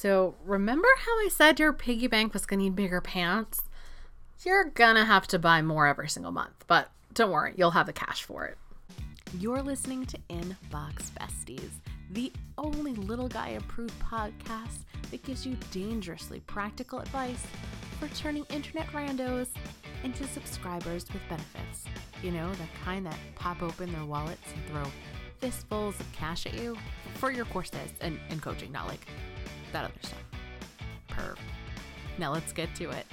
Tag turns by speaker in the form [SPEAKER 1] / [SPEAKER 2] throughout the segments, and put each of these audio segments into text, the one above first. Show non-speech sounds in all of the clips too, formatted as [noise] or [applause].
[SPEAKER 1] So remember how I said your piggy bank was gonna need bigger pants? You're gonna have to buy more every single month, but don't worry, you'll have the cash for it. You're listening to Inbox Besties, the only little guy approved podcast that gives you dangerously practical advice for turning internet randos into subscribers with benefits. You know, the kind that pop open their wallets and throw fistfuls of cash at you for your courses and, and coaching, not like that other stuff. Now let's get to it.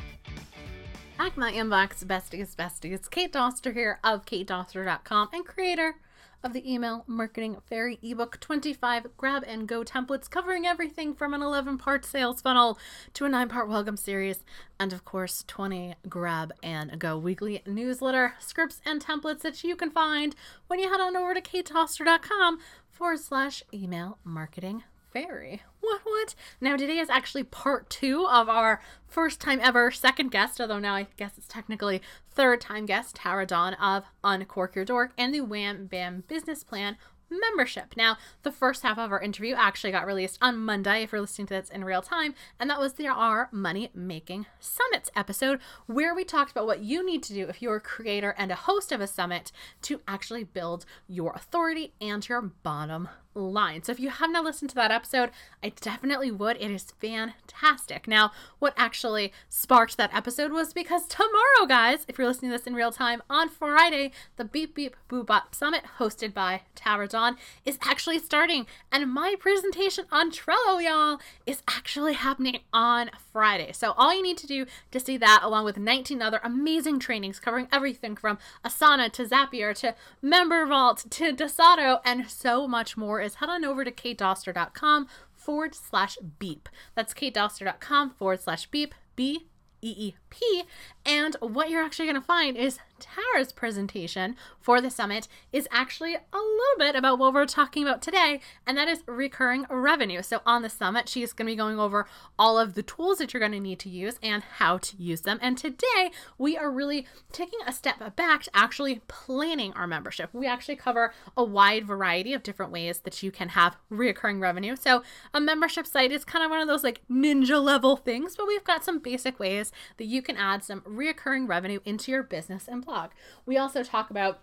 [SPEAKER 1] Back my inbox, besties, besties. Kate Doster here of katedoster.com and creator of the email marketing fairy ebook 25 grab and go templates covering everything from an 11 part sales funnel to a 9 part welcome series and of course 20 grab and go weekly newsletter scripts and templates that you can find when you head on over to katedoster.com forward slash email marketing fairy. What, what? Now, today is actually part two of our first time ever second guest, although now I guess it's technically third time guest, Terra Dawn of Uncork Your Dork and the Wham Bam Business Plan membership. Now, the first half of our interview actually got released on Monday if you're listening to this in real time, and that was the our Money Making Summits episode where we talked about what you need to do if you're a creator and a host of a summit to actually build your authority and your bottom line. So if you have not listened to that episode, I definitely would. It is fantastic. Now, what actually sparked that episode was because tomorrow, guys, if you're listening to this in real time, on Friday, the Beep Beep Boop Boop Summit hosted by Terra Dawn is actually starting. And my presentation on Trello, y'all, is actually happening on Friday. So all you need to do to see that, along with 19 other amazing trainings covering everything from Asana to Zapier to MemberVault to Dubsado and so much more is head on over to katedoster.com forward slash beep. That's katedoster.com forward slash beep, B E E P. And what you're actually going to find is Terra's presentation for the summit is actually a little bit about what we're talking about today, and that is recurring revenue. So, on the summit, she's going to be going over all of the tools that you're going to need to use and how to use them. And today, we are really taking a step back to actually planning our membership. We actually cover a wide variety of different ways that you can have recurring revenue. So, a membership site is kind of one of those like ninja level things, but we've got some basic ways that you can add some recurring revenue into your business and blog. We also talk about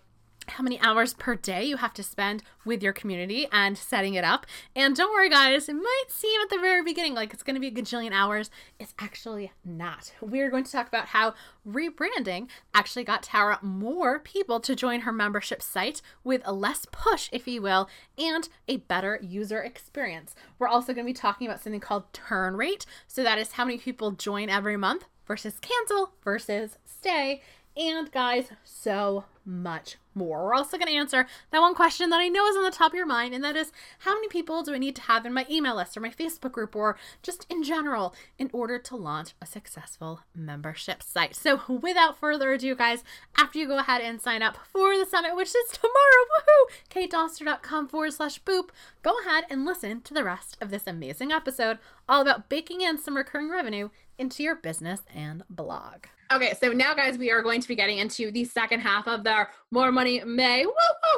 [SPEAKER 1] how many hours per day you have to spend with your community and setting it up. And don't worry, guys, it might seem at the very beginning like it's going to be a gajillion hours. It's actually not. We're going to talk about how rebranding actually got Terra more people to join her membership site with a less push, if you will, and a better user experience. We're also going to be talking about something called turn rate. So that is how many people join every month versus cancel versus stay. And guys, so much more. We're also going to answer that one question that I know is on the top of your mind, and that is how many people do I need to have in my email list or my Facebook group or just in general in order to launch a successful membership site? So, without further ado, guys, after you go ahead and sign up for the summit, which is tomorrow, woohoo, katedoster.com forward slash boop, go ahead and listen to the rest of this amazing episode all about baking in some recurring revenue into your business and blog. Okay, so now, guys, we are going to be getting into the second half of the Mo' Money May,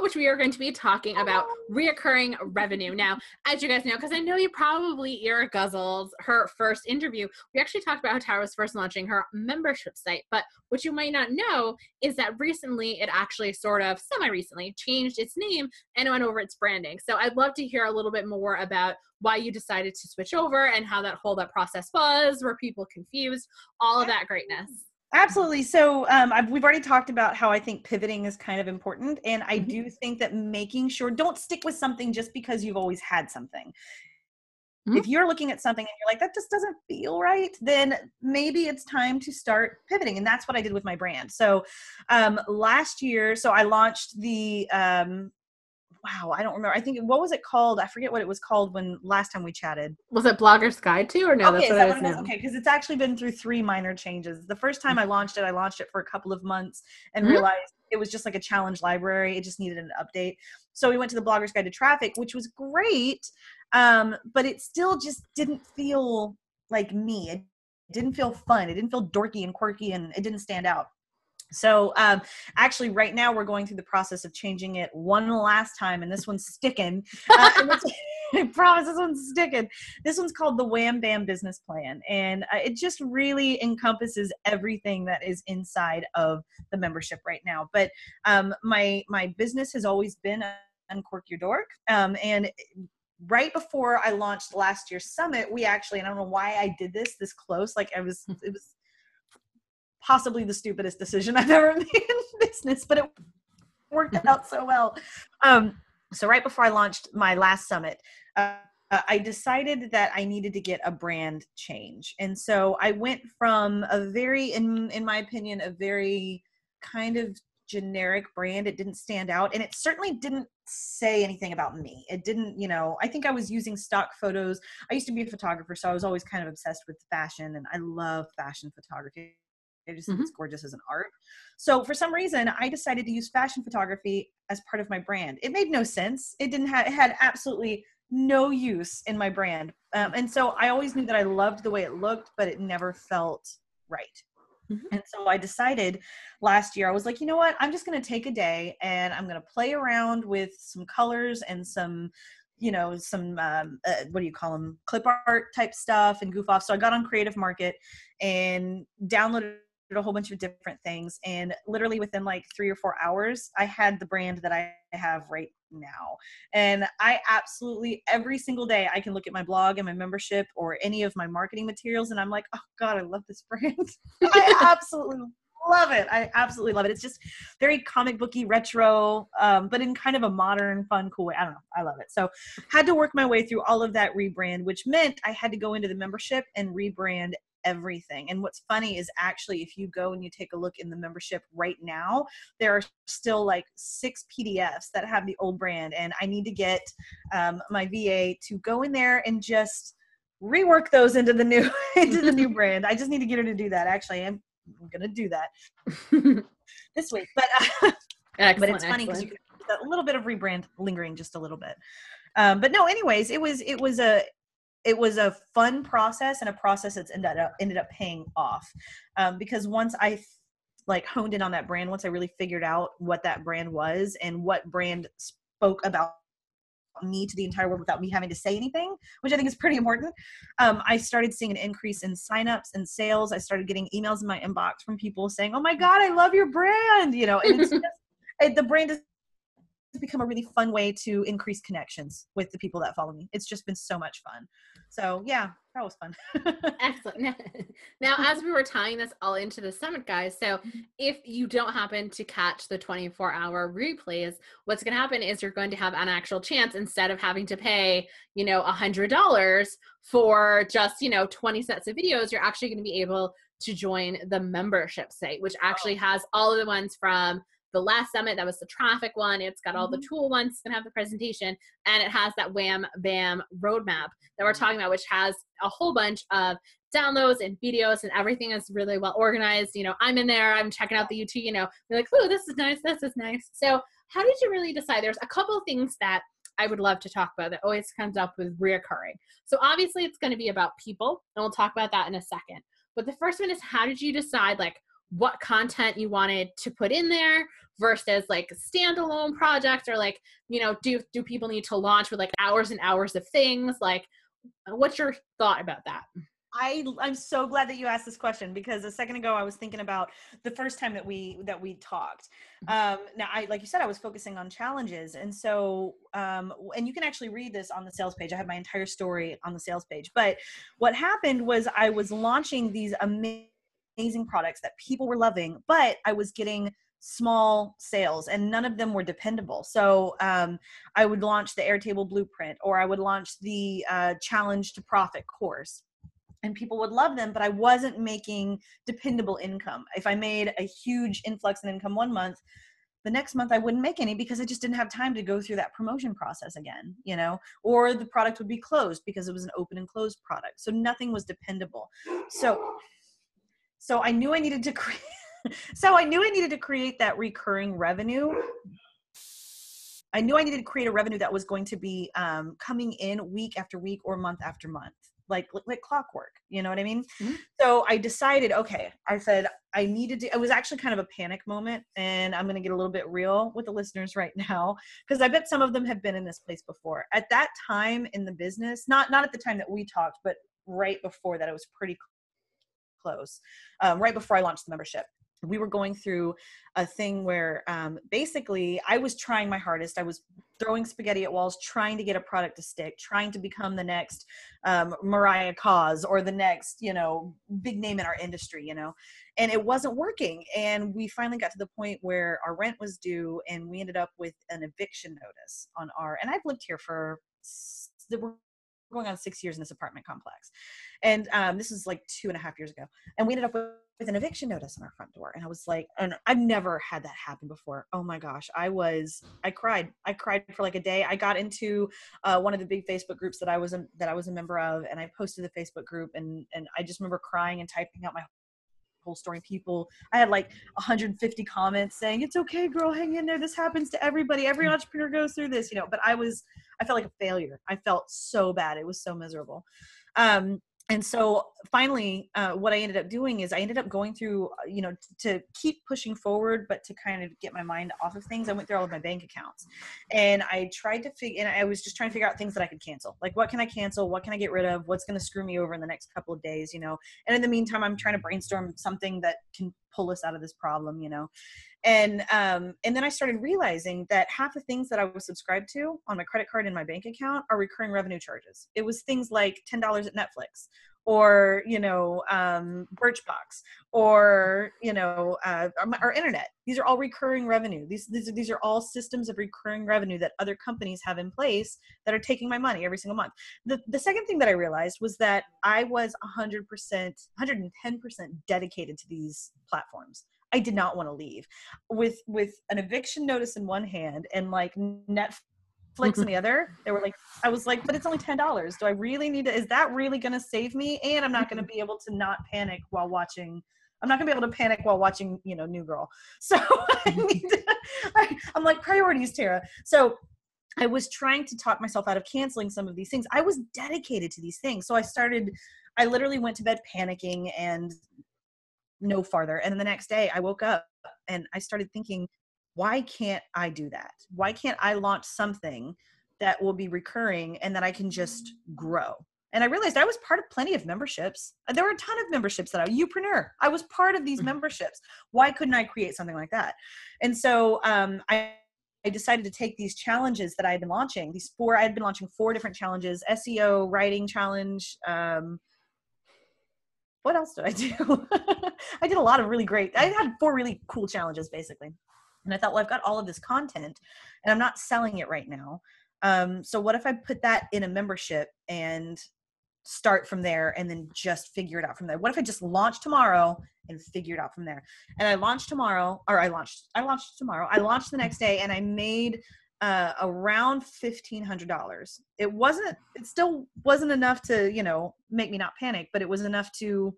[SPEAKER 1] which we are going to be talking about reoccurring revenue. Now, as you guys know, because I know you probably ear guzzled her first interview, we actually talked about how Terra was first launching her membership site. But what you might not know is that recently it actually sort of semi recently changed its name and went over its branding. So I'd love to hear a little bit more about why you decided to switch over and how that whole that process was. Were people confused? All of that greatness.
[SPEAKER 2] Absolutely. So um, I've, we've already talked about how I think pivoting is kind of important, and I
[SPEAKER 1] Mhm.
[SPEAKER 2] do think that making sure don't stick with something just because you've always had something.
[SPEAKER 1] Mhm.
[SPEAKER 2] If you're looking at something and you're like, that just doesn't feel right, then maybe it's time to start pivoting. And that's what I did with my brand. So um, last year, so I launched the um, wow, I don't remember. I think what was it called? I forget what it was called when last time we chatted.
[SPEAKER 1] Was it Blogger's Guide to, or no?
[SPEAKER 2] okay,
[SPEAKER 1] that's what
[SPEAKER 2] that
[SPEAKER 1] it
[SPEAKER 2] what
[SPEAKER 1] is
[SPEAKER 2] it was?
[SPEAKER 1] now.
[SPEAKER 2] Okay, because it's actually been through three minor changes. The first time I launched it, I launched it for a couple of months and
[SPEAKER 1] Mhm.
[SPEAKER 2] realized it was just like a challenge library. It just needed an update. So we went to the Blogger's Guide to Traffic, which was great, um, but it still just didn't feel like me. It didn't feel fun. It didn't feel dorky and quirky, and it didn't stand out. So um, actually, right now we're going through the process of changing it one last time, and this one's sticking. Uh, it's, I promise this one's sticking. This one's called the Wham Bam Business Plan, and uh, it just really encompasses everything that is inside of the membership right now. But um, my my business has always been Uncork Your Dork, um, and right before I launched last year's summit, we actually, and I don't know why I did this this close, like I was, it was possibly the stupidest decision I've ever [laughs] made in business, but it worked out so well. Um, so right before I launched my last summit, uh, I decided that I needed to get a brand change, and so I went from a very, in in my opinion, a very kind of generic brand. It didn't stand out, and it certainly didn't say anything about me. It didn't, you know. I think I was using stock photos. I used to be a photographer, so I was always kind of obsessed with fashion, and I love fashion photography. I just think mm-hmm. it's gorgeous as an art. So for some reason, I decided to use fashion photography as part of my brand. It made no sense. It didn't have. It had absolutely no use in my brand. Um, and so I always knew that I loved the way it looked, but it never felt right. Mm-hmm. And so I decided last year, I was like, you know what? I'm just going to take a day and I'm going to play around with some colors and some, you know, some, um, uh, what do you call them? Clip art type stuff and goof off. So I got on Creative Market and downloaded a whole bunch of different things and literally within like three or four hours i had the brand that i have right now. And i absolutely every single day i can look at my blog and my membership or any of my marketing materials and i'm like oh god i love this brand. [laughs] I absolutely love it. I absolutely love it. It's just very comic booky retro um, but in kind of a modern fun cool way. I don't know. I love it. So had to work my way through all of that rebrand which meant i had to go into the membership and rebrand everything. And what's funny is actually, if you go and you take a look in the membership right now, there are still like six PDFs that have the old brand. And I need to get um, my VA to go in there and just rework those into the new [laughs] into the new brand. I just need to get her to do that. Actually, I'm, I'm gonna do that [laughs] this week. But uh, [laughs] but it's funny because you can a little bit of rebrand lingering just a little bit. Um, but no, anyways, it was it was a it was a fun process and a process that's ended up ended up paying off um, because once I like honed in on that brand, once I really figured out what that brand was and what brand spoke about me to the entire world without me having to say anything, which I think is pretty important. Um, I started seeing an increase in signups and sales. I started getting emails in my inbox from people saying, "Oh my God, I love your brand!" You know, and it's [laughs] just, it, the brand has become a really fun way to increase connections with the people that follow me. It's just been so much fun. So yeah, that was fun. [laughs]
[SPEAKER 1] Excellent. [laughs] Now, as we were tying this all into the summit, guys, so mm-hmm. if you don't happen to catch the 24 hour replays, what's going to happen is you're going to have an actual chance instead of having to pay, you know, a hundred dollars for just, you know, 20 sets of videos, you're actually going to be able to join the membership site, which actually oh. has all of the ones from the last summit that was the traffic one it's got all mm-hmm. the tool ones it's gonna have the presentation and it has that wham bam roadmap that we're mm-hmm. talking about which has a whole bunch of downloads and videos and everything is really well organized you know i'm in there i'm checking out the youtube you know you're like oh this is nice this is nice so how did you really decide there's a couple things that I would love to talk about that always comes up with reoccurring. So obviously it's going to be about people, and we'll talk about that in a second. But the first one is how did you decide like what content you wanted to put in there versus like standalone projects or like you know do do people need to launch with like hours and hours of things like what's your thought about that
[SPEAKER 2] I I'm so glad that you asked this question because a second ago I was thinking about the first time that we that we talked. Mm-hmm. Um, now I like you said I was focusing on challenges, and so um, and you can actually read this on the sales page. I have my entire story on the sales page. But what happened was I was launching these amazing amazing products that people were loving, but I was getting small sales and none of them were dependable. So um, I would launch the Airtable Blueprint or I would launch the uh, Challenge to Profit course. And people would love them, but I wasn't making dependable income. If I made a huge influx in income one month, the next month I wouldn't make any because I just didn't have time to go through that promotion process again, you know, or the product would be closed because it was an open and closed product. So nothing was dependable. So so I knew I needed to [laughs] create so I knew I needed to create that recurring revenue. I knew I needed to create a revenue that was going to be um, coming in week after week or month after month. like like clockwork you know what i mean
[SPEAKER 1] Mhm.
[SPEAKER 2] so i decided okay i said i needed to it was actually kind of a panic moment and i'm going to get a little bit real with the listeners right [laughs] now because i bet some of them have been in this place before at that time in the business not not at the time that we talked but right before that it was pretty close um, right before i launched the membership we were going through a thing where um, basically I was trying my hardest. I was throwing spaghetti at walls, trying to get a product to stick, trying to become the next um, Mariah Coz or the next, you know, big name in our industry, you know, and it wasn't working. And we finally got to the point where our rent was due, and we ended up with an eviction notice on our. And I've lived here for we're going on six years in this apartment complex, and um, this is like two and a half years ago, and we ended up with with an eviction notice on our front door. And i was like and i've never had that happen before. Oh my gosh. I was i cried. I cried for like a day. I got into uh, one of the big facebook groups that i was a, that i was a member of and i posted the facebook group and and i just remember crying and typing out my whole story people. I had like 150 comments saying it's okay girl hang in there. This happens to everybody. Every entrepreneur goes through this you know but i was i felt like a failure. I felt so bad. It was so miserable. Um and so finally uh, what i ended up doing is i ended up going through uh, you know to keep pushing forward but to kind of get my mind off of things i went through all of my bank accounts. And i tried to figure and i was just trying to figure out things that i could cancel. Like what can i cancel? What can i get rid of? What's going to screw me over in the next couple of days you know? And in the meantime i'm trying to brainstorm something that can pull us out of this problem you know and um and then i started realizing that half the things that i was subscribed to on my credit card and my bank account are recurring revenue charges. It was things like $10 at netflix or you know um, birchbox or you know uh, our, our internet. These are all recurring revenue. These, these, are, these are all systems of recurring revenue that other companies have in place that are taking my money every single month. The, the second thing that i realized was that i was 100% 110% dedicated to these platforms i did not want to leave. With with an eviction notice in one hand and like netflix in mm-hmm. the other they were like i was like but it's only $10 do i really need to is that really going to save me? And i'm not going to mm-hmm. be able to not panic while watching i'm not going to be able to panic while watching you know new girl. [laughs] So i mm-hmm. need to, [laughs] I, i'm like priorities terra. So I was trying to talk myself out of canceling some of these things. I was dedicated to these things. So I started, I literally went to bed panicking and no farther. And then the next day I woke up and I started thinking, why can't I do that? Why can't I launch something that will be recurring and that I can just grow? And I realized I was part of plenty of memberships. There were a ton of memberships that I, Upreneur, I was part of these
[SPEAKER 1] Mhm.
[SPEAKER 2] memberships. Why couldn't I create something like that? And so um, I, I decided to take these challenges that I had been launching. These four, I had been launching four different challenges: SEO, writing challenge. Um, what else did I do? [laughs] I did a lot of really great. I had four really cool challenges, basically. And I thought, well, I've got all of this content, and I'm not selling it right now. Um, so what if I put that in a membership and start from there, and then just figure it out from there? What if I just launch tomorrow and figure it out from there? And I launched tomorrow, or I launched, I launched tomorrow. I launched the next day, and I made uh, around fifteen hundred dollars. It wasn't. It still wasn't enough to, you know, make me not panic, but it was enough to,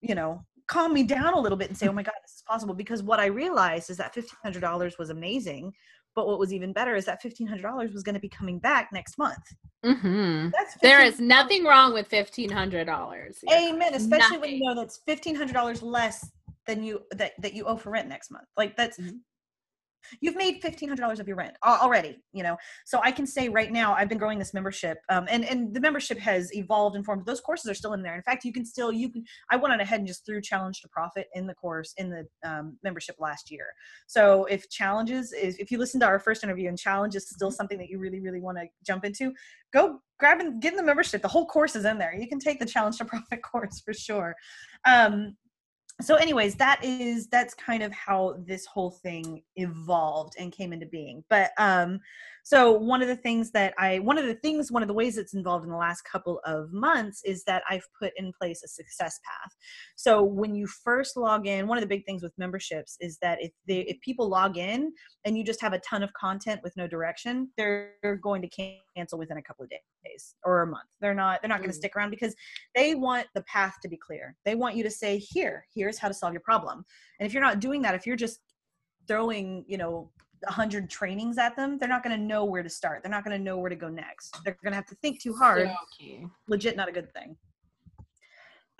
[SPEAKER 2] you know, calm me down a little bit and say, "Oh my God, this is possible." Because what I realized is that fifteen hundred dollars was amazing, but what was even better is that fifteen hundred dollars was going to be coming back next month.
[SPEAKER 1] hmm
[SPEAKER 2] That's
[SPEAKER 1] There
[SPEAKER 2] $1,500
[SPEAKER 1] nothing wrong with fifteen hundred dollars.
[SPEAKER 2] Amen. Especially when you know that's fifteen hundred dollars less than you that that you owe for rent next month. Like that's
[SPEAKER 1] Mhm.
[SPEAKER 2] You've made fifteen hundred dollars of your rent already. You know, so I can say right now I've been growing this membership, um, and and the membership has evolved and formed. Those courses are still in there. In fact, you can still you can. I went on ahead and just threw challenge to profit in the course in the um, membership last year. So if challenges is if you listen to our first interview and challenge is still something that you really really want to jump into, go grab and get in the membership. The whole course is in there. You can take the challenge to profit [laughs] course for sure. Um, so anyways that is that's kind of how this whole thing evolved and came into being. But um so one of the things that i one of the things one of the ways it's involved in the last couple of months is that i've put in place a success path. So when you first log in one of the big things with memberships is that if they if people log in and you just have a ton of content with no direction they're going to cancel within a couple of days or a month. They're not they're not going to
[SPEAKER 1] Mm.
[SPEAKER 2] stick around because they want the path to be clear. They want you to say here here's how to solve your problem. And if you're not doing that if you're just throwing you know 100 trainings at them they're not going to know where to start. They're not going to know where to go next. They're going to have to think too hard. Legit not a good thing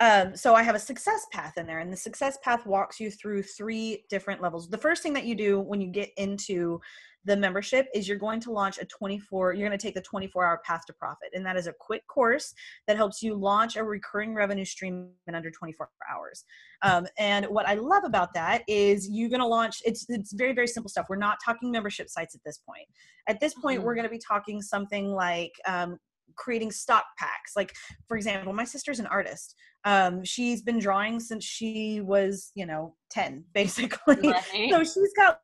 [SPEAKER 2] um, so i have a success path in there and the success path walks you through three different levels. The first thing that you do when you get into the membership is you're going to launch a 24 you're going to take the 24 hour path to profit and that is a quick course that helps you launch a recurring revenue stream in under 24 hours. Um, and what i love about that is you're going to launch it's it's very very simple stuff. We're not talking membership sites at this point. At this point
[SPEAKER 1] Mhm.
[SPEAKER 2] we're going to be talking something like um, creating stock packs like for example my sister's an artist um, she's been drawing since she was you know 10 [laughs] basically
[SPEAKER 1] Right.
[SPEAKER 2] so she's got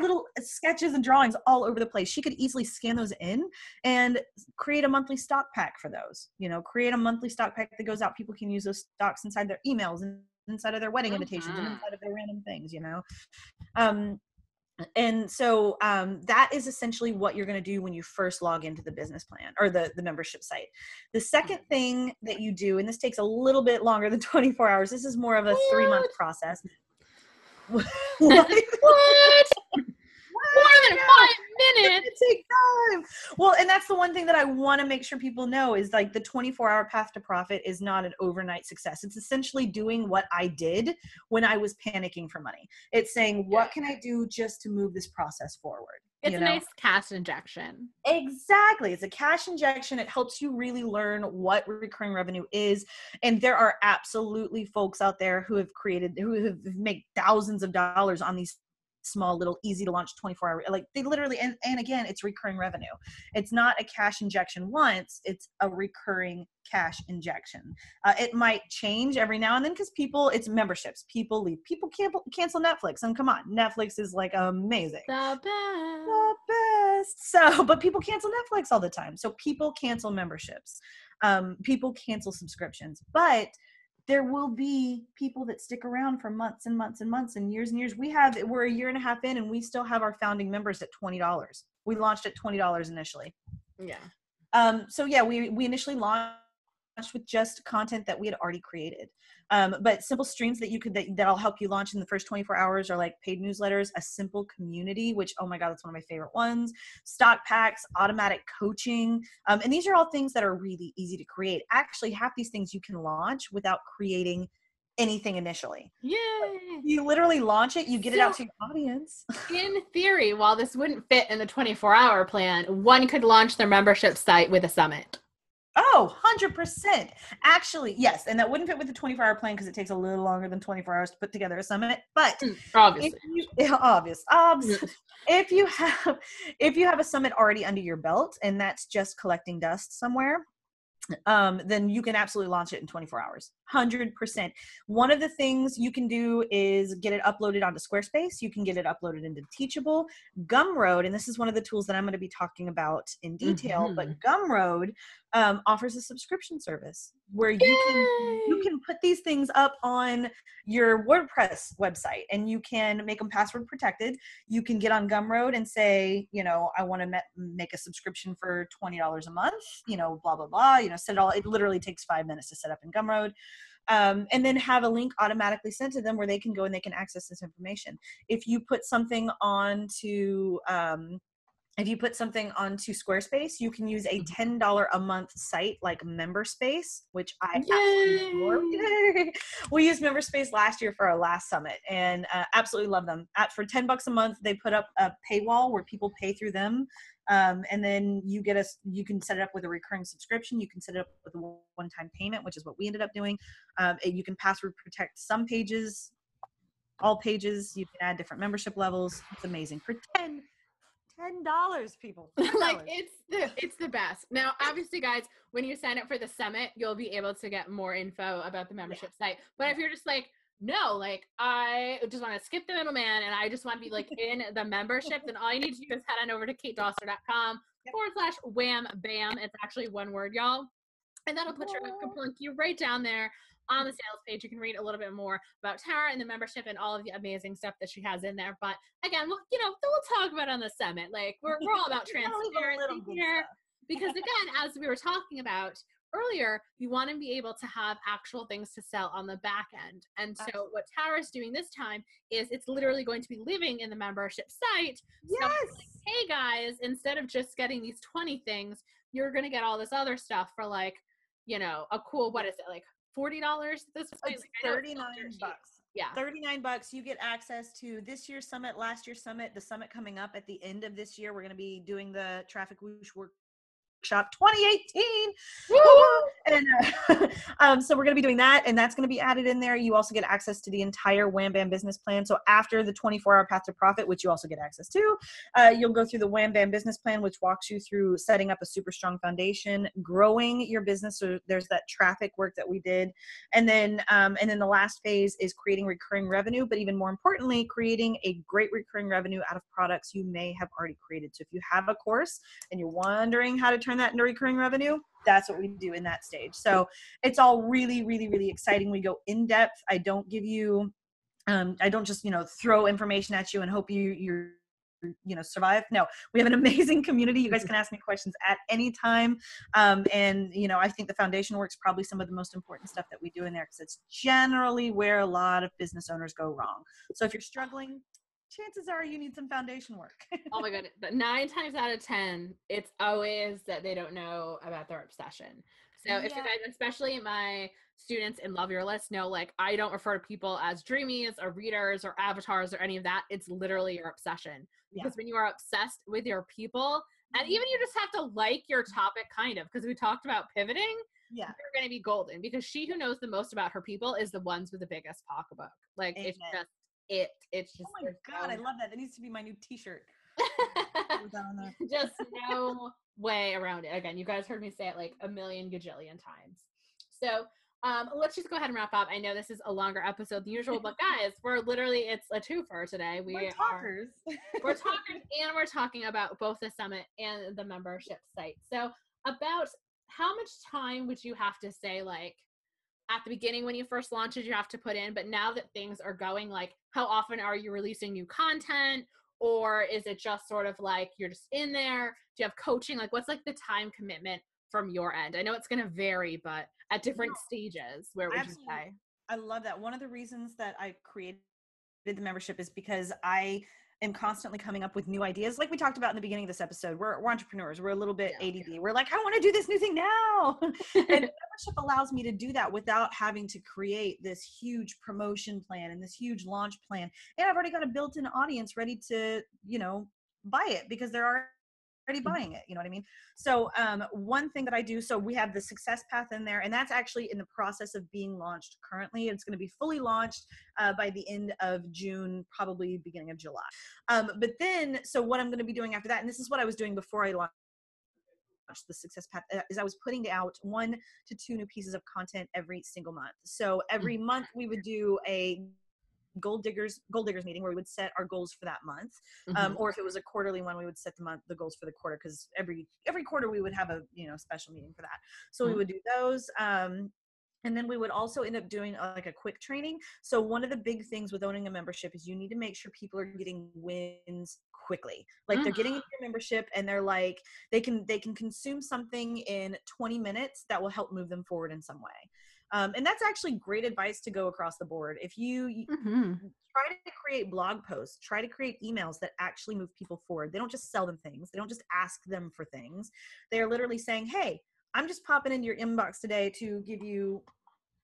[SPEAKER 2] little sketches and drawings all over the place. She could easily scan those in and create a monthly stock pack for those. You know, create a monthly stock pack that goes out. People can use those stocks inside their emails and inside of their wedding invitations and
[SPEAKER 1] Mhm.
[SPEAKER 2] inside of their random things, you know. Um and so um, that is essentially what you're going to do when you first log into the business plan or the, the membership site the second thing that you do and this takes a little bit longer than [laughs] 24 hours this is more of a three month process [laughs] [laughs]
[SPEAKER 1] what?
[SPEAKER 2] What?
[SPEAKER 1] More than five minutes.
[SPEAKER 2] It take time. Well, and that's the one thing that I want to make sure people know is like the 24 hour path to profit is not an overnight success. It's essentially doing what I did when I was panicking for money. It's saying, what can I do just to move this process forward?
[SPEAKER 1] It's
[SPEAKER 2] You
[SPEAKER 1] a
[SPEAKER 2] know?
[SPEAKER 1] nice cash injection.
[SPEAKER 2] Exactly. It's a cash injection. It helps you really learn what recurring revenue is. And there are absolutely folks out there who have created, who have made thousands of dollars on these small little easy to launch 24 hour like they literally and, and again it's recurring revenue it's not a cash injection once it's a recurring cash injection uh, it might change every now and then because people it's memberships people leave people can't cancel netflix and come on netflix is like amazing
[SPEAKER 1] The best.
[SPEAKER 2] the best. [laughs] So, but people cancel Netflix all the time. So people cancel memberships. Um, people cancel subscriptions. But there will be people that stick around for months and months and months and years and years. We have we're a year and a half in, and we still have our founding members at twenty dollars. We launched at twenty dollars initially.
[SPEAKER 1] Yeah.
[SPEAKER 2] Um, so yeah, we we initially launched with just content that we had already created. Um, but simple streams that you could that, that'll help you launch in the first 24 hours are like paid newsletters, a simple community, which oh my god, that's one of my favorite ones. Stock packs, automatic coaching, um, and these are all things that are really easy to create. Actually, half these things you can launch without creating anything initially.
[SPEAKER 1] Yay.
[SPEAKER 2] You literally launch it, you get it out to your audience.
[SPEAKER 1] In theory, while this wouldn't fit in the 24 hour plan, one could launch their membership site with a summit.
[SPEAKER 2] Oh, 100%. Actually, yes. And that wouldn't fit with the 24 hour plan because it takes a little longer than 24 hours to put together a summit. But if
[SPEAKER 1] Obviously.
[SPEAKER 2] you, [laughs] yeah, obvious,
[SPEAKER 1] Mm.
[SPEAKER 2] if you have, if you have a summit already under your belt and that's just collecting dust somewhere, um, then you can absolutely launch it in 24 hours. 100%. One of the things you can do is get it uploaded onto Squarespace. You can get it uploaded into Teachable. Gumroad, and this is one of the tools that I'm going to be talking about in detail, but Gumroad um, offers a subscription service where you can you can put these things up on your WordPress website and you can make them password protected. You can get on Gumroad and say, you know, I want to me- make a subscription for $20 a month, you know, blah, blah, blah, you know, set it all. It literally takes five minutes to set up in Gumroad. Um, and then have a link automatically sent to them where they can go and they can access this information. If you put something on to, um, if you put something onto Squarespace, you can use a $10 a month site like MemberSpace, which I. Yay. [laughs] We used MemberSpace last year for our last summit and uh, absolutely love them. At, for 10 bucks a month, they put up a paywall where people pay through them. Um, and then you get us, you can set it up with a recurring subscription. You can set it up with a one time payment, which is what we ended up doing. Um, you can password protect some pages, all pages. You can add different membership levels. It's amazing for 10 ten dollars, people. [laughs]
[SPEAKER 1] like
[SPEAKER 2] $10.
[SPEAKER 1] it's the it's the best. Now, obviously, guys, when you sign up for the summit, you'll be able to get more info about the membership site. But if you're just like, no, like I just want to skip the middleman and I just want to be like [laughs] in the membership, then all you need to do is head on over to
[SPEAKER 2] katedoster.com
[SPEAKER 1] forward slash wham bam. It's actually one word, y'all. And that'll put your
[SPEAKER 2] Aw.
[SPEAKER 1] plunk you right down there on the sales page. You can read a little bit more about Terra and the membership and all of the amazing stuff that she has in there. But again, we'll, you know, we'll talk about it on the summit. Like we're, we're all about
[SPEAKER 2] You gotta leave a little
[SPEAKER 1] transparency here because again, as we were talking about, earlier, you want to be able to have actual things to sell on the back end. And so
[SPEAKER 2] Absolutely.
[SPEAKER 1] what Terra's doing this time is it's literally going to be living in the membership site.
[SPEAKER 2] Yes.
[SPEAKER 1] it's like, hey guys, instead of just getting these 20 things, you're going to get all this other stuff for like, you know, a cool, what is it, like $40 this point?
[SPEAKER 2] It's
[SPEAKER 1] Like, I know it's
[SPEAKER 2] 39
[SPEAKER 1] still dirt cheap.
[SPEAKER 2] bucks.
[SPEAKER 1] Yeah.
[SPEAKER 2] 39 bucks you get access to this year's summit last year's summit the summit coming up at the end of this year we're going to be doing the traffic whoosh workshop 2018 and uh, [laughs] um, so we're going to be doing that and that's going to be added in there. You also get access to the entire wham bam business plan. So after the 24 hour path to profit which you also get access to uh, you'll go through the wham bam business plan which walks you through setting up a super strong foundation growing your business. So there's that traffic work that we did. And then um, and then the last phase is creating recurring revenue but even more importantly creating a great recurring revenue out of products you may have already created. So if you have a course and you're wondering how to turn that into recurring revenue that's what we do in that stage. So it's all really really really exciting. We go in depth. I don't give you um, i don't just you know throw information at you and hope you you're you know survive. No we have an [laughs] amazing community. You guys can ask me questions at any time. Um, and you know i think the foundation work's probably some of the most important stuff that we do in there because it's generally where a lot of business owners go wrong. So if you're struggling chances are you need some foundation work.
[SPEAKER 1] Oh my god but nine times out of ten it's always that they don't know about their obsession. So if you
[SPEAKER 2] Yeah.
[SPEAKER 1] guys especially my students in love your list know like i don't refer to people as dreamies or readers or avatars or any of that it's literally your obsession.
[SPEAKER 2] Yeah.
[SPEAKER 1] because when you are obsessed with your people and mm-hmm. even you just have to like your topic kind of because we talked about pivoting
[SPEAKER 2] yeah.
[SPEAKER 1] you're going to be golden because she who knows the most about her people is the ones with the biggest pocketbook. Like it's just it it's just
[SPEAKER 2] oh my god i love that that needs to be my new t-shirt Put that on there.
[SPEAKER 1] just no way around it. Again, you guys heard me say it like a million gajillion times. So um, let's just go ahead and wrap up. I know this is a longer episode than usual, but [laughs] guys, we're literally it's a twofer today. We
[SPEAKER 2] We're
[SPEAKER 1] are
[SPEAKER 2] talkers [laughs]
[SPEAKER 1] we're talking [laughs] and we're talking about both the summit and the membership site. So about how much time would you have to say like at the beginning when you first launched it you have to put in but now that things are going like how often are you releasing new content? Or is it just sort of like you're just in there? Do you have coaching? Like what's like the time commitment from your end? I know it's going to vary but at different stages where would
[SPEAKER 2] Absolutely.
[SPEAKER 1] you say?
[SPEAKER 2] I love that. One of the reasons that I created the membership is because I am constantly coming up with new ideas. Like we talked about in the beginning of this episode, we're, we're entrepreneurs. We're a little bit
[SPEAKER 1] Yeah.
[SPEAKER 2] ADD. We're like, I want to do this new thing now. [laughs] and [laughs] membership allows me to do that without having to create this huge promotion plan and this huge launch plan. And I've already got a built-in audience ready to, you know, buy it because they're already
[SPEAKER 1] Mm-hmm.
[SPEAKER 2] buying it you know what i mean? So um, one thing that i do so we have the success path in there and that's actually in the process of being launched currently. It's going to be fully launched uh, by the end of june probably beginning of july. Um, but then so what i'm going to be doing after that and this is what i was doing before i launched the success path uh, is i was putting out one to two new pieces of content every single month. So every month we would do a gold diggers gold diggers meeting where we would set our goals for that month. Um,
[SPEAKER 1] Mhm.
[SPEAKER 2] or if it was a quarterly one we would set the month the goals for the quarter because every every quarter we would have a you know special meeting for that. So we
[SPEAKER 1] Mhm.
[SPEAKER 2] would do those um, and then we would also end up doing uh, like a quick training. So one of the big things with owning a membership is you need to make sure people are getting wins quickly. Like they're getting into your membership and they're like they can they can consume something in 20 minutes that will help move them forward in some way um, and that's actually great advice to go across the board. If you
[SPEAKER 1] Mhm.
[SPEAKER 2] try to create blog posts try to create emails that actually move people forward. They don't just sell them things. They don't just ask them for things. They're literally saying hey i'm just popping into your inbox today to give you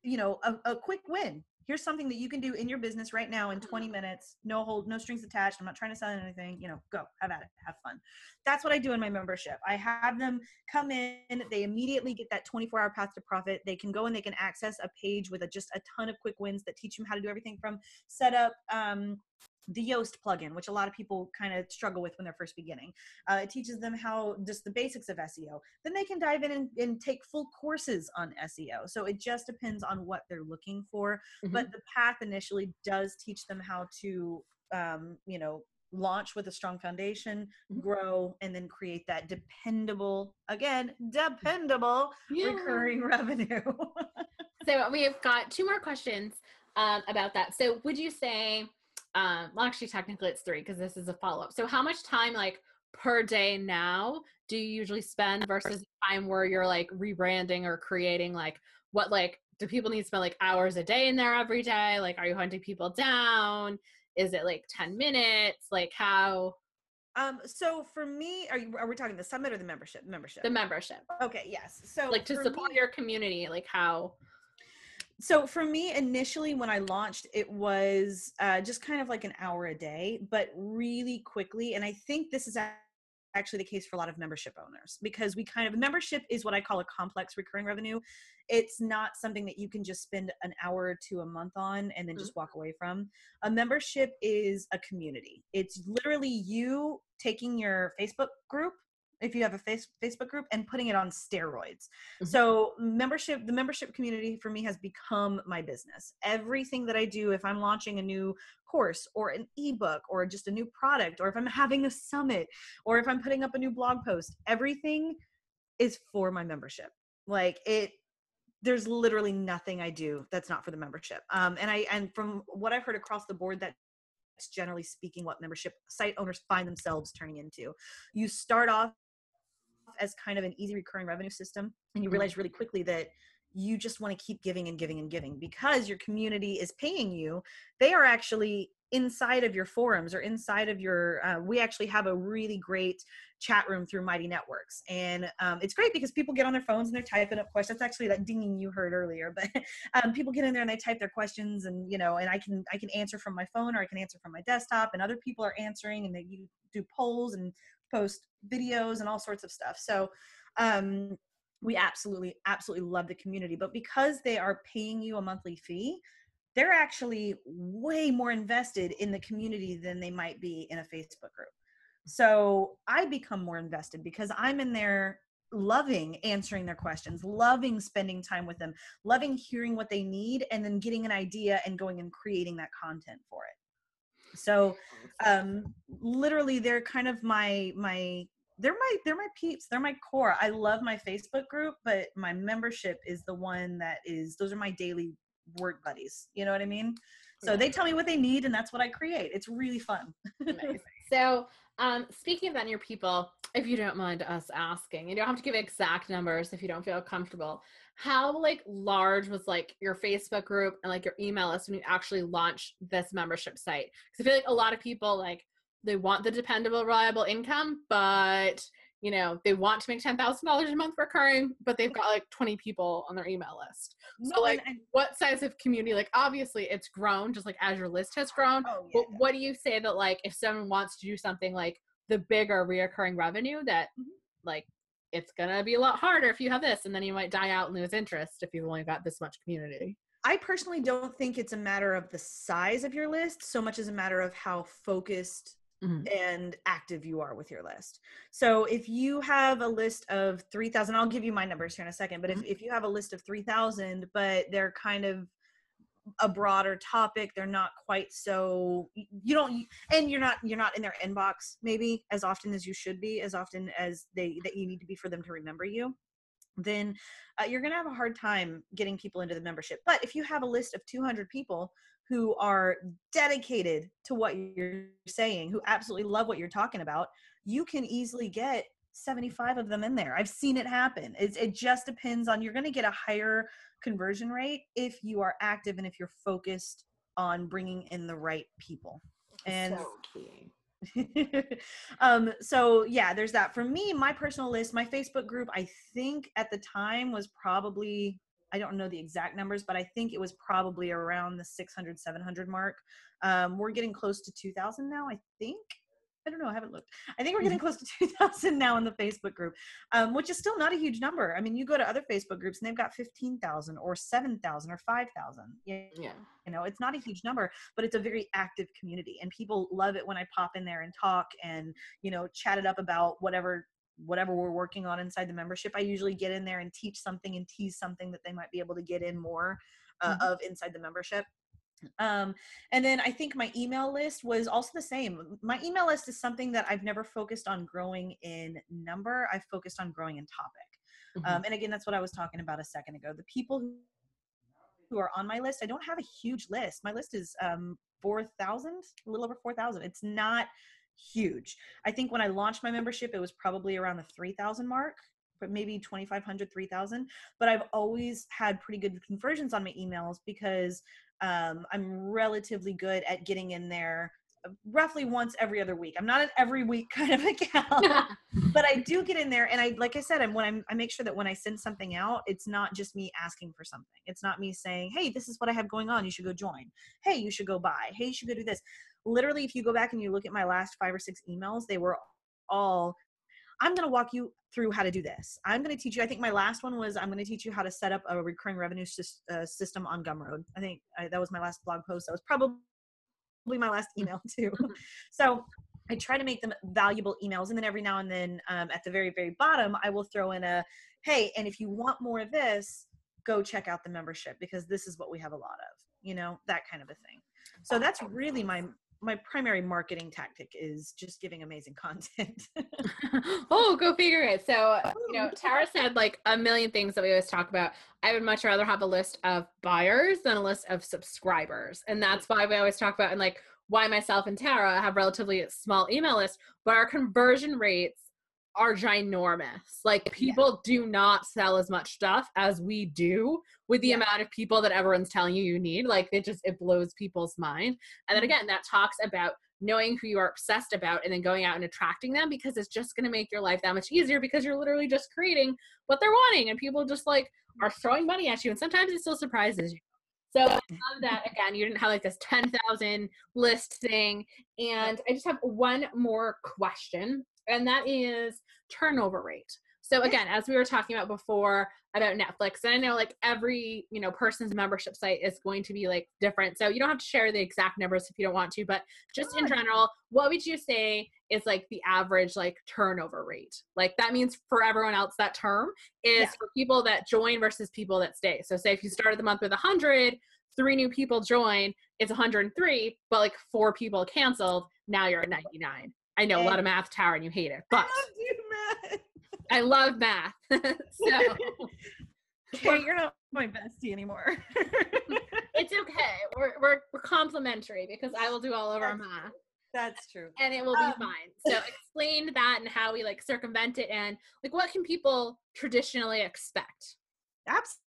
[SPEAKER 2] you know a, a quick win here's something that you can do in your business right now in 20 minutes no hold no strings attached i'm not trying to sell anything you know go have at it have fun. That's what i do in my membership. I have them come in they immediately get that 24 hour path to profit. They can go and they can access a page with a, just a ton of quick wins that teach them how to do everything from set up um, the Yoast plugin, which a lot of people kind of struggle with when they're first beginning. Uh, it teaches them how just the basics of SEO. Then they can dive in and, and take full courses on SEO. So it just depends on what they're looking for.
[SPEAKER 1] Mhm.
[SPEAKER 2] But the path initially does teach them how to, um, you know, launch with a strong foundation,
[SPEAKER 1] Mhm.
[SPEAKER 2] grow, and then create that dependable, again, dependable
[SPEAKER 1] Yeah.
[SPEAKER 2] recurring [laughs] revenue. [laughs]
[SPEAKER 1] So we've got two more questions um, about that. So would you say, um, well, actually, technically it's three because this is a follow up. So how much time, like per day now do you usually spend versus time where you're like rebranding or creating like what like do people need to spend like hours a day in there every day? Like are you hunting people down? Is it like 10 minutes? Like how
[SPEAKER 2] um so for me are you are we talking the summit or the membership membership?
[SPEAKER 1] The membership.
[SPEAKER 2] Okay yes. So
[SPEAKER 1] like to support
[SPEAKER 2] me-
[SPEAKER 1] your community like how
[SPEAKER 2] so for me initially when i launched it was uh, just kind of like an hour a day but really quickly and i think this is actually the case for a lot of membership owners because we kind of membership is what i call a complex recurring revenue. It's not something that you can just spend an hour two a month on and then just walk away from. A membership is a community. It's literally you taking your facebook group if you have a face, Facebook group and putting it on steroids.
[SPEAKER 1] Mhm.
[SPEAKER 2] So membership, the membership community for me has become my business. Everything that I do, if I'm launching a new course or an ebook or just a new product, or if I'm having a summit, or if I'm putting up a new blog post, everything is for my membership. Like it, there's literally nothing I do that's not for the membership. Um, and I and from what I've heard across the board, that that's generally speaking what membership site owners find themselves turning into. You start off as kind of an easy recurring revenue system and you
[SPEAKER 1] Mhm.
[SPEAKER 2] realize really quickly that you just want to keep giving and giving and giving. Because your community is paying you they are actually inside of your forums or inside of your uh, we actually have a really great chat room through mighty networks. And um, it's great because people get on their phones and they're typing up questions. That's actually that dinging you heard earlier but [laughs] um, people get in there and they type their questions and you know and i can i can answer from my phone or i can answer from my desktop and other people are answering and they you do polls and post videos and all sorts of stuff. So um, we absolutely absolutely love the community but because they are paying you a monthly fee they're actually way more invested in the community than they might be in a facebook group. So i become more invested because i'm in there loving answering their questions loving spending time with them loving hearing what they need and then getting an idea and going and creating that content for it so um literally they're kind of my my they're my they're my peeps they're my core. I love my facebook group but my membership is the one that is those are my daily work buddies you know what i mean? So they tell me what they need and that's what i create. It's really fun.
[SPEAKER 1] Amazing. [laughs] So, um, speaking of that, your people, if you don't mind us asking, you don't have to give exact numbers if you don't feel comfortable. How like large was like your Facebook group and like your email list when you actually launched this membership site? Because I feel like a lot of people like they want the dependable, reliable income, but you know they want to make ten thousand dollars a month recurring, but they've got like twenty people on their email list. So, like,
[SPEAKER 2] and- and-
[SPEAKER 1] What size of community? Like, obviously, it's grown just like as your list has grown.
[SPEAKER 2] oh, yeah,
[SPEAKER 1] But what do you say that like if someone wants to do something like the bigger reoccurring revenue that
[SPEAKER 2] Mhm.
[SPEAKER 1] like it's gonna be a lot harder if you have this and then you might die out and lose interest if you've only got this much community.
[SPEAKER 2] I personally don't think it's a matter of the size of your list so much as a matter of how focused
[SPEAKER 1] Mhm.
[SPEAKER 2] and active you are with your list. So if you have a list of 3000 I'll give you my numbers here in a second, but if, if you have a list of 3000 but they're kind of a broader topic, they're not quite so you don't and you're not you're not in their inbox maybe as often as you should be, as often as they that you need to be for them to remember you then uh, you're going to have a hard time getting people into the membership. But if you have a list of 200 people who are dedicated to what you're saying, who absolutely love what you're talking about, you can easily get 75 of them in there. I've seen it happen. It's, it just depends on, you're going to get a higher conversion rate if you are active and if you're focused on bringing in the right people. And
[SPEAKER 1] key. [laughs]
[SPEAKER 2] um so yeah there's that for me my personal list my facebook group i think at the time was probably i don't know the exact numbers but i think it was probably around the 600 700 mark. Um we're getting close to 2000 now i think. I don't know i haven't looked. I think we're getting close to [laughs] 2000 now in the facebook group um, which is still not a huge number. I mean you go to other facebook groups and they've got 15000 or 7000 or 5000 yeah
[SPEAKER 1] Yeah.
[SPEAKER 2] you know it's not a huge number but it's a very active community and people love it when i pop in there and talk and you know chat it up about whatever whatever we're working on inside the membership i usually get in there and teach something and tease something that they might be able to get in more uh,
[SPEAKER 1] Mhm.
[SPEAKER 2] of inside the membership. Um, and then i think my email list was also the same. My email list is something that i've never focused on growing in number i've focused on growing in topic.
[SPEAKER 1] Mhm.
[SPEAKER 2] um, and again that's what i was talking about a second ago. The people who who are on my list i don't have a huge list. My list is um 4000 a little over 4000 it's not huge. I think when I launched my membership, it was probably around the 3,000 mark, but maybe 2,500, 3,000. But I've always had pretty good conversions on my emails because um, I'm relatively good at getting in there roughly once every other week. I'm not an every week [laughs] kind of account, [laughs] but I do get in there. And I, like I said, I'm when I'm, I make sure that when I send something out, it's not just me asking for something. It's not me saying, Hey, this is what I have going on. You should go join. Hey, you should go buy. Hey, you should go do this. Literally, if you go back and you look at my last five or six emails, they were all I'm going to walk you through how to do this. I'm going to teach you. I think my last one was I'm going to teach you how to set up a recurring revenue uh, system on Gumroad. I think I, that was my last blog post. That was probably my last email [laughs] too. so I try to make them valuable emails. And then every now and then um, at the very, very bottom, I will throw in a, hey, and if you want more of this, go check out the membership because this is what we have a lot of, you know, that kind of a thing. So that's really my my primary marketing tactic is just giving amazing content. [laughs]
[SPEAKER 1] oh, go figure it. So, you know, Terra said like a million things that we always talk about. I would much rather have a list of buyers than a list of subscribers. And that's why we always talk about and like why myself and Terra have relatively small email lists, but our conversion rates are ginormous. Like people yeah. do not sell as much stuff as we do with the yeah. amount of people that everyone's telling you you need. Like it just it blows people's mind. And then mm-hmm. again, that talks about knowing who you are obsessed about and then going out and attracting them because it's just going to make your life that much easier because you're literally just creating what they're wanting and people just like are throwing money at you and sometimes it still surprises you. So I love that again. You didn't have like this 10,000 list thing. And I just have one more question and that is turnover rate. So again, as we were talking about before about Netflix, and I know like every you know person's membership site is going to be like different. So you don't have to share the exact numbers if you don't want to, but just in general, what would you say is like the average like turnover rate? Like that means for everyone else that term is yeah. for people that join versus people that stay. So say if you started the month with 100, three new people join, it's 103, but like four people canceled, now you're at 99. I know and a lot of math, tower and you hate it, but I love math. [laughs] so, [laughs]
[SPEAKER 2] okay, you're not my bestie anymore. [laughs]
[SPEAKER 1] it's okay. We're, we're, we're complimentary because I will do all of our math.
[SPEAKER 2] That's true.
[SPEAKER 1] And it will be um, fine. So explain that and how we like circumvent it and like what can people traditionally expect?
[SPEAKER 2] Absolutely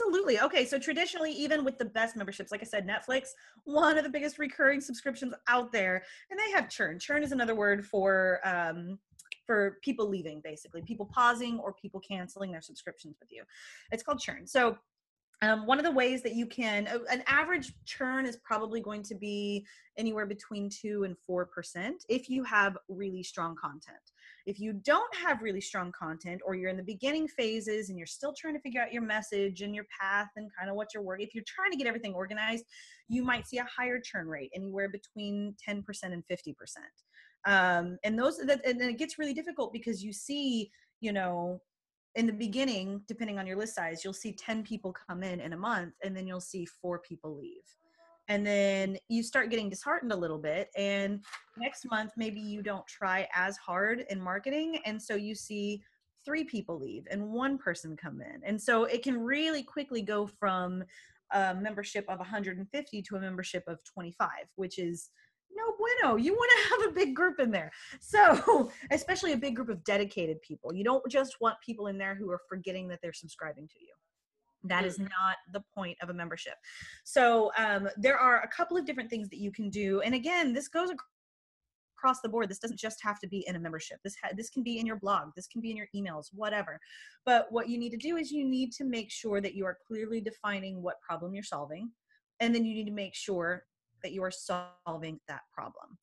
[SPEAKER 2] Absolutely. Okay. So traditionally, even with the best memberships, like I said, Netflix, one of the biggest recurring subscriptions out there, and they have churn. Churn is another word for um, for people leaving, basically, people pausing or people canceling their subscriptions with you. It's called churn. So um, one of the ways that you can, an average churn is probably going to be anywhere between 2 and 4% if you have really strong content. If you don't have really strong content or you're in the beginning phases and you're still trying to figure out your message and your path and kind of what you're working, if you're trying to get everything organized, you might see a higher churn rate, anywhere between 10% and 50%. Um, and those, that, and it gets really difficult because you see, you know, in the beginning, depending on your list size, you'll see 10 people come in in a month and then you'll see four people leave. And then you start getting disheartened a little bit. And next month, maybe you don't try as hard in marketing. And so you see three people leave and one person come in. And so it can really quickly go from a membership of 150 to a membership of 25, which is no bueno. You want to [laughs] have a big group in there. So, [laughs] especially a big group of dedicated people. You don't just want people in there who are forgetting that they're subscribing to you. That is mm. not the point of a membership. So, um, there are a couple of different things that you can do. And again, this goes across the board. This doesn't just have to be in a membership. This ha- this can be in your blog. This can be in your emails, whatever. But what you need to do is you need to make sure that you are clearly defining what problem you're solving, and then you need to make sure that you are solving that problem.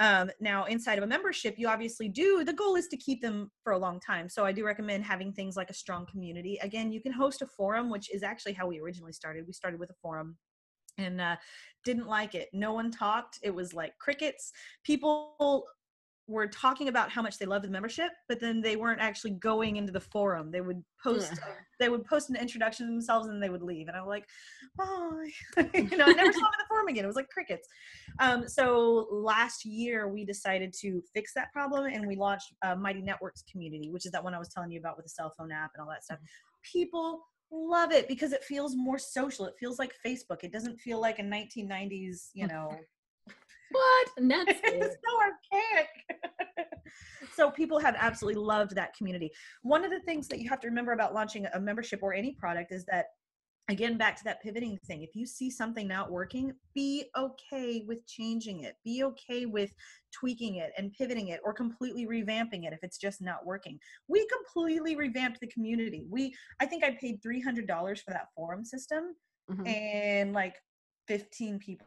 [SPEAKER 2] Um, now, inside of a membership, you obviously do, the goal is to keep them for a long time. So, I do recommend having things like a strong community. Again, you can host a forum, which is actually how we originally started. We started with a forum and uh, didn't like it. No one talked. It was like crickets. People were talking about how much they loved the membership, but then they weren't actually going into the forum. They would post yeah. they would post an introduction to themselves and they would leave. And I'm like, oh [laughs] you know, I never saw them in the forum again. It was like crickets. Um, so last year we decided to fix that problem and we launched a Mighty Networks community, which is that one I was telling you about with the cell phone app and all that stuff. People love it because it feels more social. It feels like Facebook. It doesn't feel like a 1990s, you know,
[SPEAKER 1] what? Netscape. [laughs]
[SPEAKER 2] it's so archaic. [laughs] so people have absolutely loved that community. One of the things that you have to remember about launching a membership or any product is that again back to that pivoting thing if you see something not working be okay with changing it be okay with tweaking it and pivoting it or completely revamping it if it's just not working we completely revamped the community we i think i paid $300 for that forum system mm-hmm. and like 15 people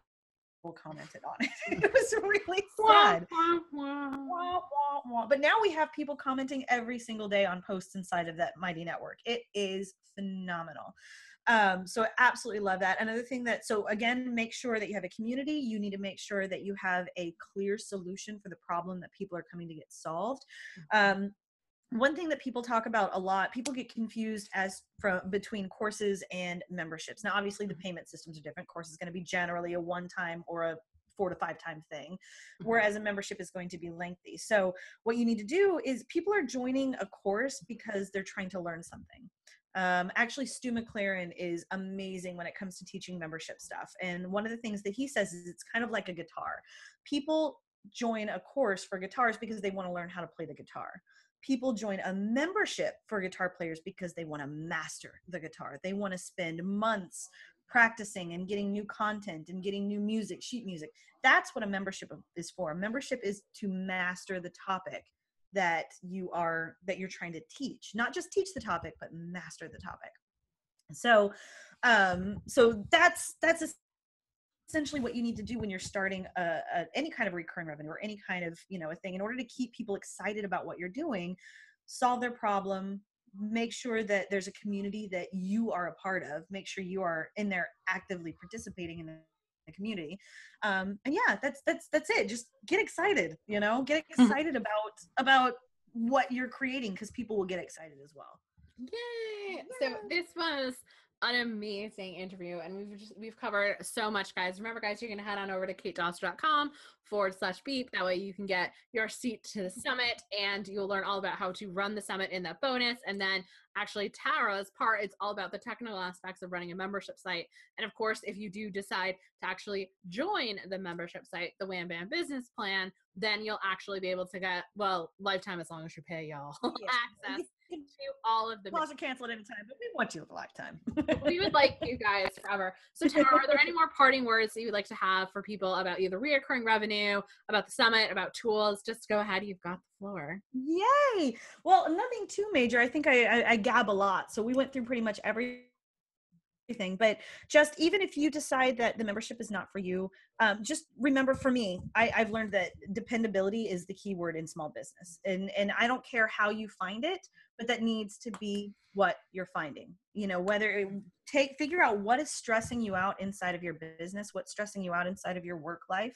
[SPEAKER 2] commented on it. [laughs] it was really sad. but now we have people commenting every single day on posts inside of that mighty network. It is phenomenal. Um, so I absolutely love that. Another thing that, so again, make sure that you have a community. You need to make sure that you have a clear solution for the problem that people are coming to get solved. Mm-hmm. Um, one thing that people talk about a lot people get confused as from between courses and memberships. Now obviously the mm-hmm. payment systems are different. Course is going to be generally a one time or a four to five time thing mm-hmm. whereas a membership is going to be lengthy. So what you need to do is people are joining a course because they're trying to learn something. Um, actually stu mclaren is amazing when it comes to teaching membership stuff and one of the things that he says is it's kind of like a guitar. People join a course for guitars because they want to learn how to play the guitar people join a membership for guitar players because they want to master the guitar. They want to spend months practicing and getting new content and getting new music, sheet music. That's what a membership is for. A membership is to master the topic that you are that you're trying to teach. Not just teach the topic, but master the topic. So um so that's that's essentially what you need to do when you're starting a, a, any kind of recurring revenue or any kind of you know a thing in order to keep people excited about what you're doing solve their problem make sure that there's a community that you are a part of make sure you are in there actively participating in the community. Um and yeah that's that's that's it. Just get excited you know get mm-hmm. excited about about what you're creating because people will get excited as well.
[SPEAKER 1] Yay! So this was an amazing interview and we've just we've covered so much guys. Remember guys you're gonna head on over to katedoster.com forward slash beep. That way you can get your seat to the summit and you'll learn all about how to run the summit in that bonus. And then actually terra's part it's all about the technical aspects of running a membership site. And of course if you do decide to actually join the membership site the wham bam business plan then you'll actually be able to get well lifetime as long as you pay y'all. [laughs] Access to all of the.
[SPEAKER 2] Pause or cancel at any time, but we want you a lifetime. [laughs]
[SPEAKER 1] we would like you guys forever. So, Terra, are there any more parting words that you would like to have for people about either reoccurring revenue, about the summit, about tools? Just go ahead. You've got the floor.
[SPEAKER 2] Yay! Well, nothing too major. I think I, I, I gab a lot, so we went through pretty much every everything but just even if you decide that the membership is not for you um, just remember for me I, i've learned that dependability is the key word in small business and and i don't care how you find it but that needs to be what you're finding you know whether it, take figure out what is stressing you out inside of your business what's stressing you out inside of your work life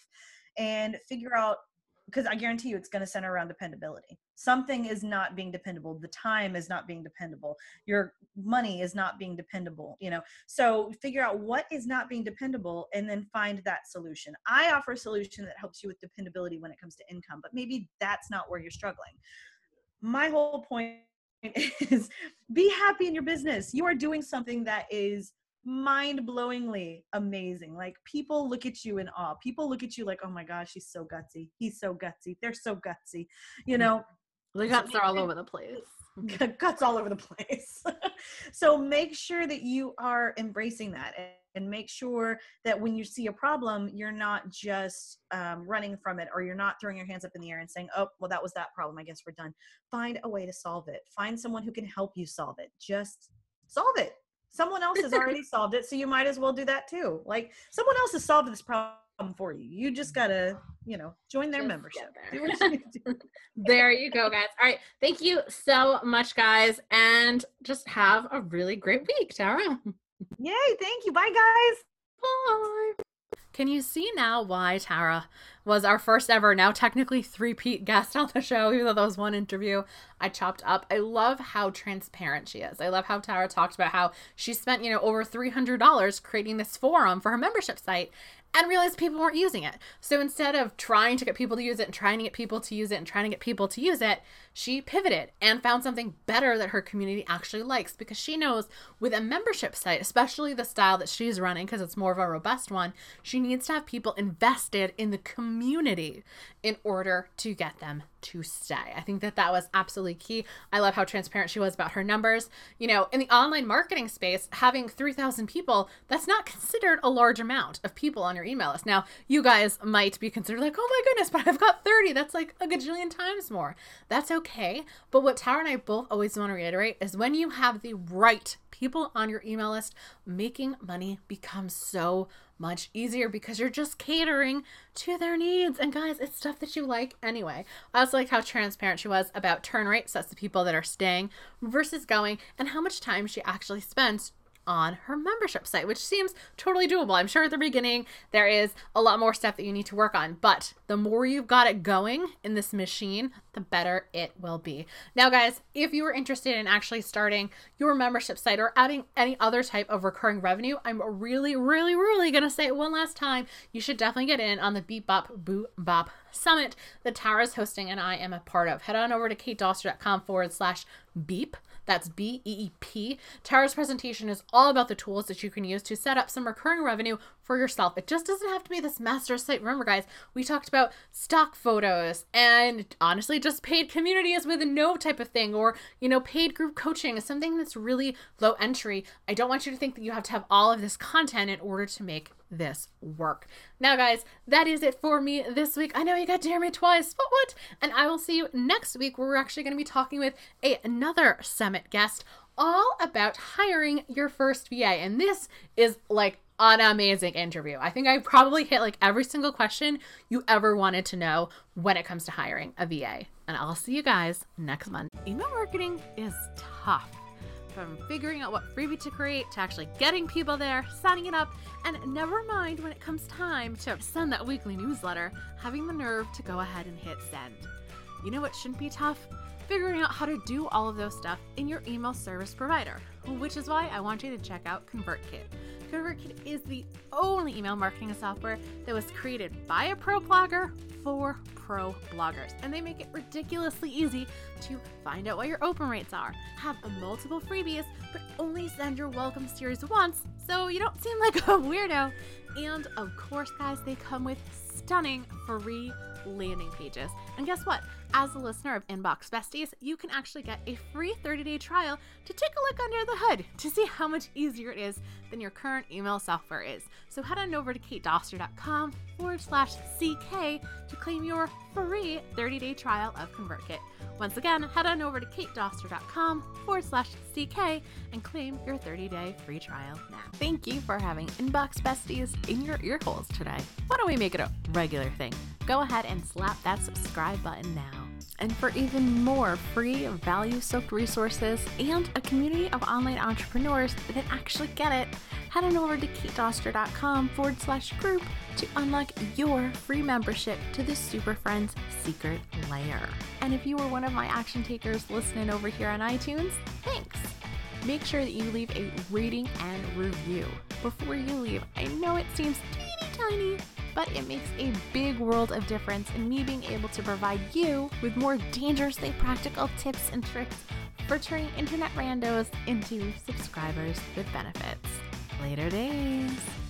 [SPEAKER 2] and figure out because I guarantee you it's going to center around dependability. Something is not being dependable. The time is not being dependable. Your money is not being dependable, you know. So figure out what is not being dependable and then find that solution. I offer a solution that helps you with dependability when it comes to income, but maybe that's not where you're struggling. My whole point [laughs] is be happy in your business. You are doing something that is mind-blowingly amazing. Like people look at you in awe. People look at you like oh my gosh he's so gutsy. He's so gutsy. They're so gutsy. You know?
[SPEAKER 1] The guts are all over the place. [laughs]
[SPEAKER 2] guts all over the place. [laughs] So make sure that you are embracing that and make sure that when you see a problem you're not just um, running from it or you're not throwing your hands up in the air and saying oh well that was that problem. I guess we're done. Find a way to solve it. Find someone who can help you solve it. Just solve it someone else has already [laughs] solved it so you might as well do that too. Like someone else has solved this problem for you. You just gotta you know join their just membership.
[SPEAKER 1] There. [laughs] there you go guys. All right. Thank you so much guys and just have a really great week terra.
[SPEAKER 2] Yay. Thank you. Bye guys.
[SPEAKER 1] Bye can you see now why Terra was our first ever, now technically three-peat guest on the show, even though that was one interview I chopped up? I love how transparent she is. I love how Terra talked about how she spent, you know, over $300 creating this forum for her membership site and realized people weren't using it. So instead of trying to get people to use it and trying to get people to use it and trying to get people to use it, she pivoted and found something better that her community actually likes because she knows with a membership site, especially the style that she's running, because it's more of a robust one, she needs to have people invested in the community in order to get them to stay. I think that that was absolutely key. I love how transparent she was about her numbers. You know, in the online marketing space, having 3,000 people, that's not considered a large amount of people on your email list. Now, you guys might be considered like, oh my goodness, but I've got 30. That's like a gajillion times more. That's okay. But what Terra and I both always want to reiterate is when you have the right people on your email list, making money becomes so much easier because you're just catering to their needs. And guys, it's stuff that you like anyway. I also like how transparent she was about turn rates. That's the people that are staying versus going and how much time she actually spends on her membership site, which seems totally doable. I'm sure at the beginning there is a lot more stuff that you need to work on, but the more you've got it going in this machine, the better it will be. Now, guys, if you are interested in actually starting your membership site or adding any other type of recurring revenue, I'm really, really, really to say it one last time. You should definitely get in on the Beep Bop Boo Bop Summit that Terra Terra's hosting and I am a part of. Head on over to katedoster.com forward slash beep that's B E E P. Terra's presentation is all about the tools that you can use to set up some recurring revenue for yourself. It just doesn't have to be this master site. Remember, guys, we talked about stock photos and honestly, just paid communities with a no type of thing, or you know, paid group coaching is something that's really low entry. I don't want you to think that you have to have all of this content in order to make this work. Now, guys, that is it for me this week. I know you got to hear me twice, but what? And I will see you next week where we're actually going to be talking with a, another summit guest all about hiring your first VA. And this is like an amazing interview. I think I probably hit like every single question you ever wanted to know when it comes to hiring a VA. And I'll see you guys next month. Email marketing is tough from figuring out what freebie to create to actually getting people there, signing it up, and never mind when it comes time to send that weekly newsletter, having the nerve to go ahead and hit send. You know what shouldn't be tough? Figuring out how to do all of those stuff in your email service provider, which is why I want you to check out ConvertKit. ConvertKit is the only email marketing software that was created by a pro blogger for pro bloggers. And they make it ridiculously easy to find out what your open rates are, have multiple freebies, but only send your welcome series once so you don't seem like a weirdo. And of course, guys, they come with stunning free landing pages. And guess what? As a listener of Inbox Besties, you can actually get a free 30 day trial to take a look under the hood to see how much easier it is than your current email software is. So head on over to katedoster.com forward slash CK to claim your free 30 day trial of ConvertKit. Once again, head on over to katedoster.com forward slash CK and claim your 30 day free trial now. Thank you for having Inbox Besties in your ear holes today. Why don't we make it a regular thing? Go ahead and slap that subscribe button now. And for even more free, value soaked resources and a community of online entrepreneurs that actually get it, head on over to katedoster.com forward slash group to unlock your free membership to the Super Friends secret layer. And if you were one of my action takers listening over here on iTunes, thanks. Make sure that you leave a rating and review. Before you leave, I know it seems teeny tiny but it makes a big world of difference in me being able to provide you with more dangerously practical tips and tricks for turning internet randos into subscribers with benefits. Later days.